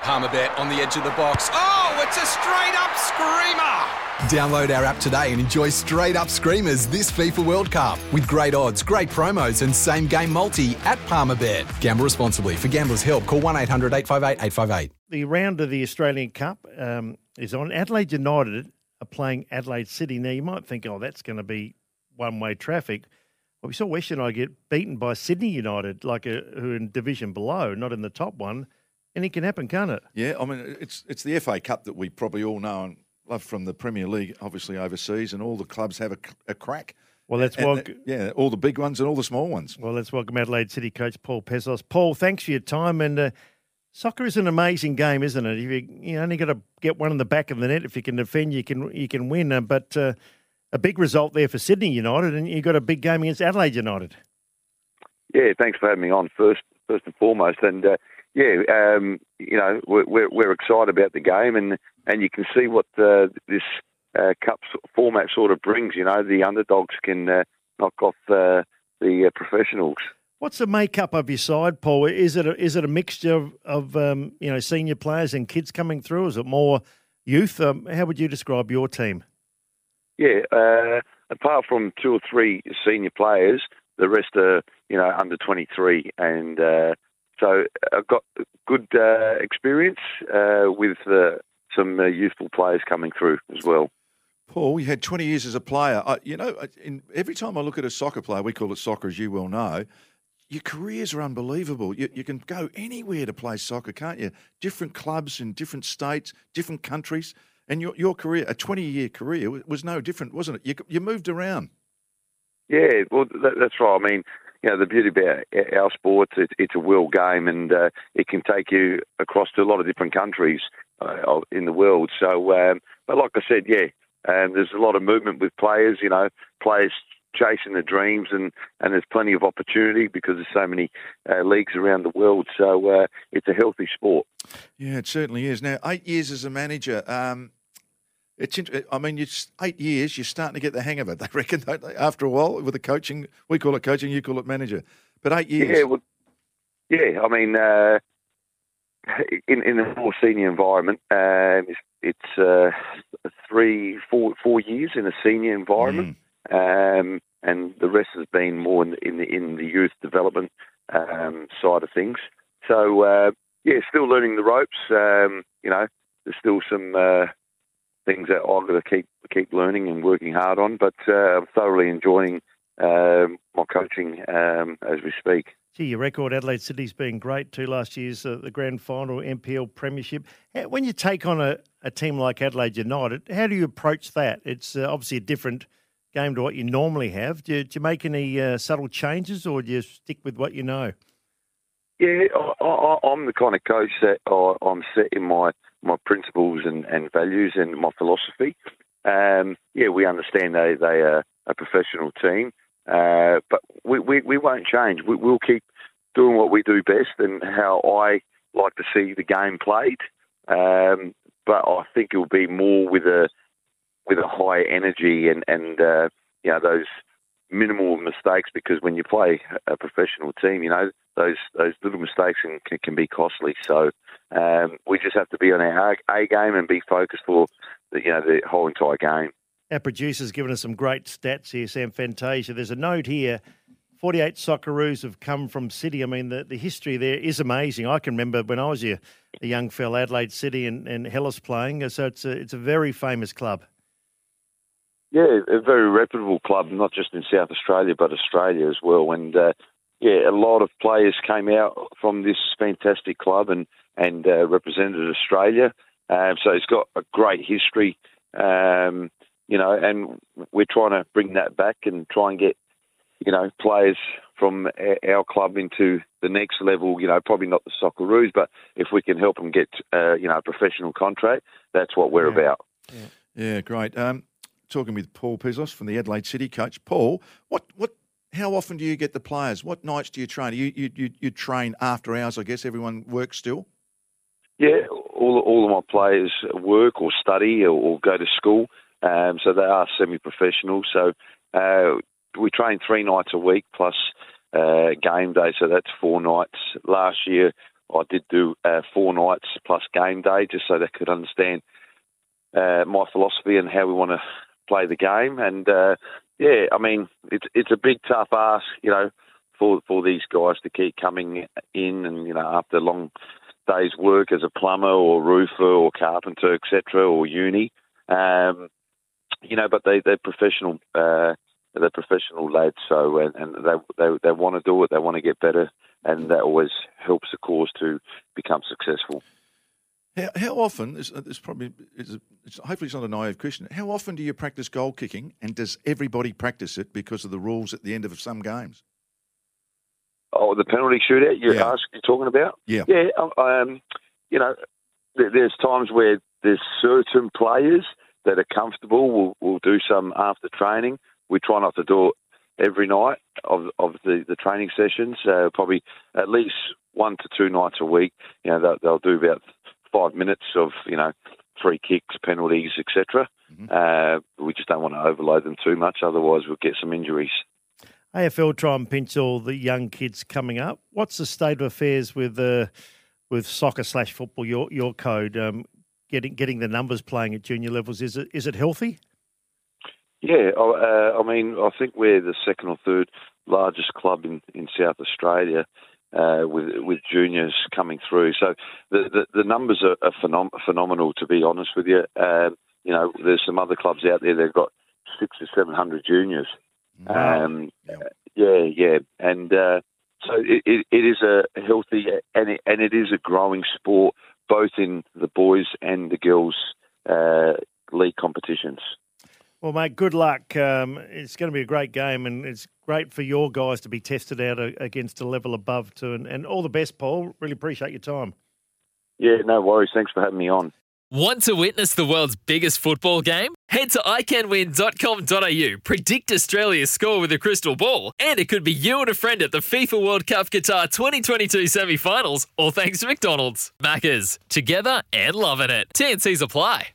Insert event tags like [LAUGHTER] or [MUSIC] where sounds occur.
Palmerbet on the edge of the box. Oh, it's a straight up screamer! Download our app today and enjoy straight up screamers this FIFA World Cup with great odds, great promos, and same game multi at Palmerbet. Gamble responsibly. For gamblers' help, call 1 800 858 858. The round of the Australian Cup um, is on. Adelaide United are playing Adelaide City. Now, you might think, oh, that's going to be one way traffic. Well, we saw Western United get beaten by Sydney United, like a, who are in division below, not in the top one. Anything can happen, can't it? Yeah, I mean, it's it's the FA Cup that we probably all know and love from the Premier League, obviously overseas, and all the clubs have a, a crack. Well, let's And, welcome. yeah, all the big ones and all the small ones. Well, let's welcome Adelaide City coach Paul Pesos. Paul, thanks for your time. And uh, soccer is an amazing game, isn't it? If you, you only got to get one in the back of the net. If you can defend, you can you can win. Uh, but uh, a big result there for Sydney United, and you got a big game against Adelaide United. Yeah, thanks for having me on first, first and foremost. And uh, yeah, um, you know, we're, we're we're excited about the game, and and you can see what uh, this uh, cup format sort of brings. You know, the underdogs can uh, knock off uh, the uh, professionals. What's the makeup of your side, Paul? Is it a, is it a mixture of, of um, you know senior players and kids coming through? Is it more youth? Um, how would you describe your team? Yeah, uh, apart from two or three senior players, the rest are you know under twenty three, and uh, so I've got good uh, experience uh, with uh, some uh, youthful players coming through as well. Paul, you had 20 years as a player. I, you know, in, every time I look at a soccer player, we call it soccer, as you well know, your careers are unbelievable. You, you can go anywhere to play soccer, can't you? Different clubs in different states, different countries. And your, your career, a 20 year career, was no different, wasn't it? You, you moved around. Yeah, well, that, that's right. I mean, you know, the beauty about our sports, it, it's a world game, and uh, it can take you across to a lot of different countries uh, in the world. So, um, but like I said, yeah, um, there's a lot of movement with players. You know, players chasing their dreams, and and there's plenty of opportunity because there's so many uh, leagues around the world. So uh, it's a healthy sport. Yeah, it certainly is. Now, eight years as a manager. Um, it's. I mean, it's eight years. You're starting to get the hang of it. [LAUGHS] They reckon, don't they? After a while, with the coaching, we call it coaching, you call it manager. But eight years. Yeah, well, yeah. I mean, uh, in in a more senior environment, um, it's, it's uh, three, four, four years in a senior environment, um, and the rest has been more in the in the, in the youth development um, side of things. So uh, yeah, still learning the ropes. Um, you know, there's still some uh, things that I've got to keep keep learning and working hard on, but uh, I'm thoroughly enjoying um my coaching um, as we speak. Gee, your record, Adelaide City's been great too. Last year's uh, the grand final, NPL Premiership. When you take on a, a team like Adelaide United, how do you approach that? It's uh, obviously a different game to what you normally have. Do you, do you make any uh, subtle changes, or do you stick with what you know? Yeah, I, I, I'm the kind of coach that I, I'm set in my, my principles and, and values and my philosophy. Um, yeah, we understand they they are a professional team, uh, but we, we, we won't change. We, we'll keep doing what we do best and how I like to see the game played. Um, but I think it will be more with a with a high energy and and uh, you know those minimal mistakes because when you play a professional team, you know those those little mistakes can can, be costly. So um, we just have to be on our A game and be focused for the, you know the whole entire game. Our producer's given us some great stats here, Sam Fantasia. There's a note here 48 Socceroos have come from City. I mean, the, the history there is amazing. I can remember when I was a, a young fella, Adelaide City and, and Hellas playing. So it's a, it's a very famous club. Yeah, a very reputable club, not just in South Australia but Australia as well. And uh, yeah, a lot of players came out from this fantastic club and and uh, represented Australia. Um, so it's got a great history, um, you know, and we're trying to bring that back and try and get you know, players from our club into the next level. You know, probably not the Socceroos, but if we can help them get, uh, you know, a professional contract, that's what we're Yeah. about. Yeah, great. Um, talking with Paul Pizos from the Adelaide City coach. Paul, what what? How often do you get the players? What nights do you train? You you you, you train after hours, I guess. Everyone works still. Yeah, all all of my players work or study or, or go to school, um, so they are semi-professional. So uh, we train three nights a week plus uh, game day, so that's four nights. Last year I did do uh, four nights plus game day, just so they could understand uh, my philosophy and how we want to play the game. And uh, yeah, I mean it's it's a big tough ask, you know, for for these guys to keep coming in and you know after long days work as a plumber or roofer or carpenter, etc., or uni. Um, you know, but they they're professional. Uh, they're professional lads, so and, and they they they want to do it. They want to get better, and that always helps the cause to become successful. How, how often? This, uh, this probably is. It's, hopefully, it's not a naive question. How often do you practice goal kicking, and does everybody practice it because of the rules at the end of some games? Oh, the penalty shootout you Yeah. ask you're talking about? Yeah. Yeah, um, you know, there- there's times where there's certain players that are comfortable. Will will do some after training. We try not to do it every night of of the, the training sessions. Uh, probably at least one to two nights a week. You know, they'll, they'll do about five minutes of you know free kicks, penalties, etc. Uh, we just don't want to overload them too much, otherwise we'll get some injuries. AFL try and pinch all the young kids coming up. What's the state of affairs with uh, with soccer slash football? Your your code um, getting getting the numbers playing at junior levels is it is it healthy? Yeah, I- uh, I mean, I think we're the second or third largest club in, in South Australia uh, with with juniors coming through. So the the, the numbers are, are phenom- phenomenal, to be honest with you. Um, you know, there's some other clubs out there that've got six or seven hundred juniors. Um, Yeah. yeah, yeah, and uh, so it, it, it is a healthy and it, and it is a growing sport, both in the boys and the girls uh, league competitions. Well, mate, good luck. Um, it's going to be a great game, and it's great for your guys to be tested out a- against a level above too. And, and all the best, Paul. Really appreciate your time. Yeah, no worries. Thanks for having me on. Want to witness the world's biggest football game? Head to iCanWin.com.au, predict Australia's score with a crystal ball, and it could be you and a friend at the FIFA World Cup Qatar 2022 semi finals, all thanks to McDonald's. Maccas, together and loving it. TNCs apply.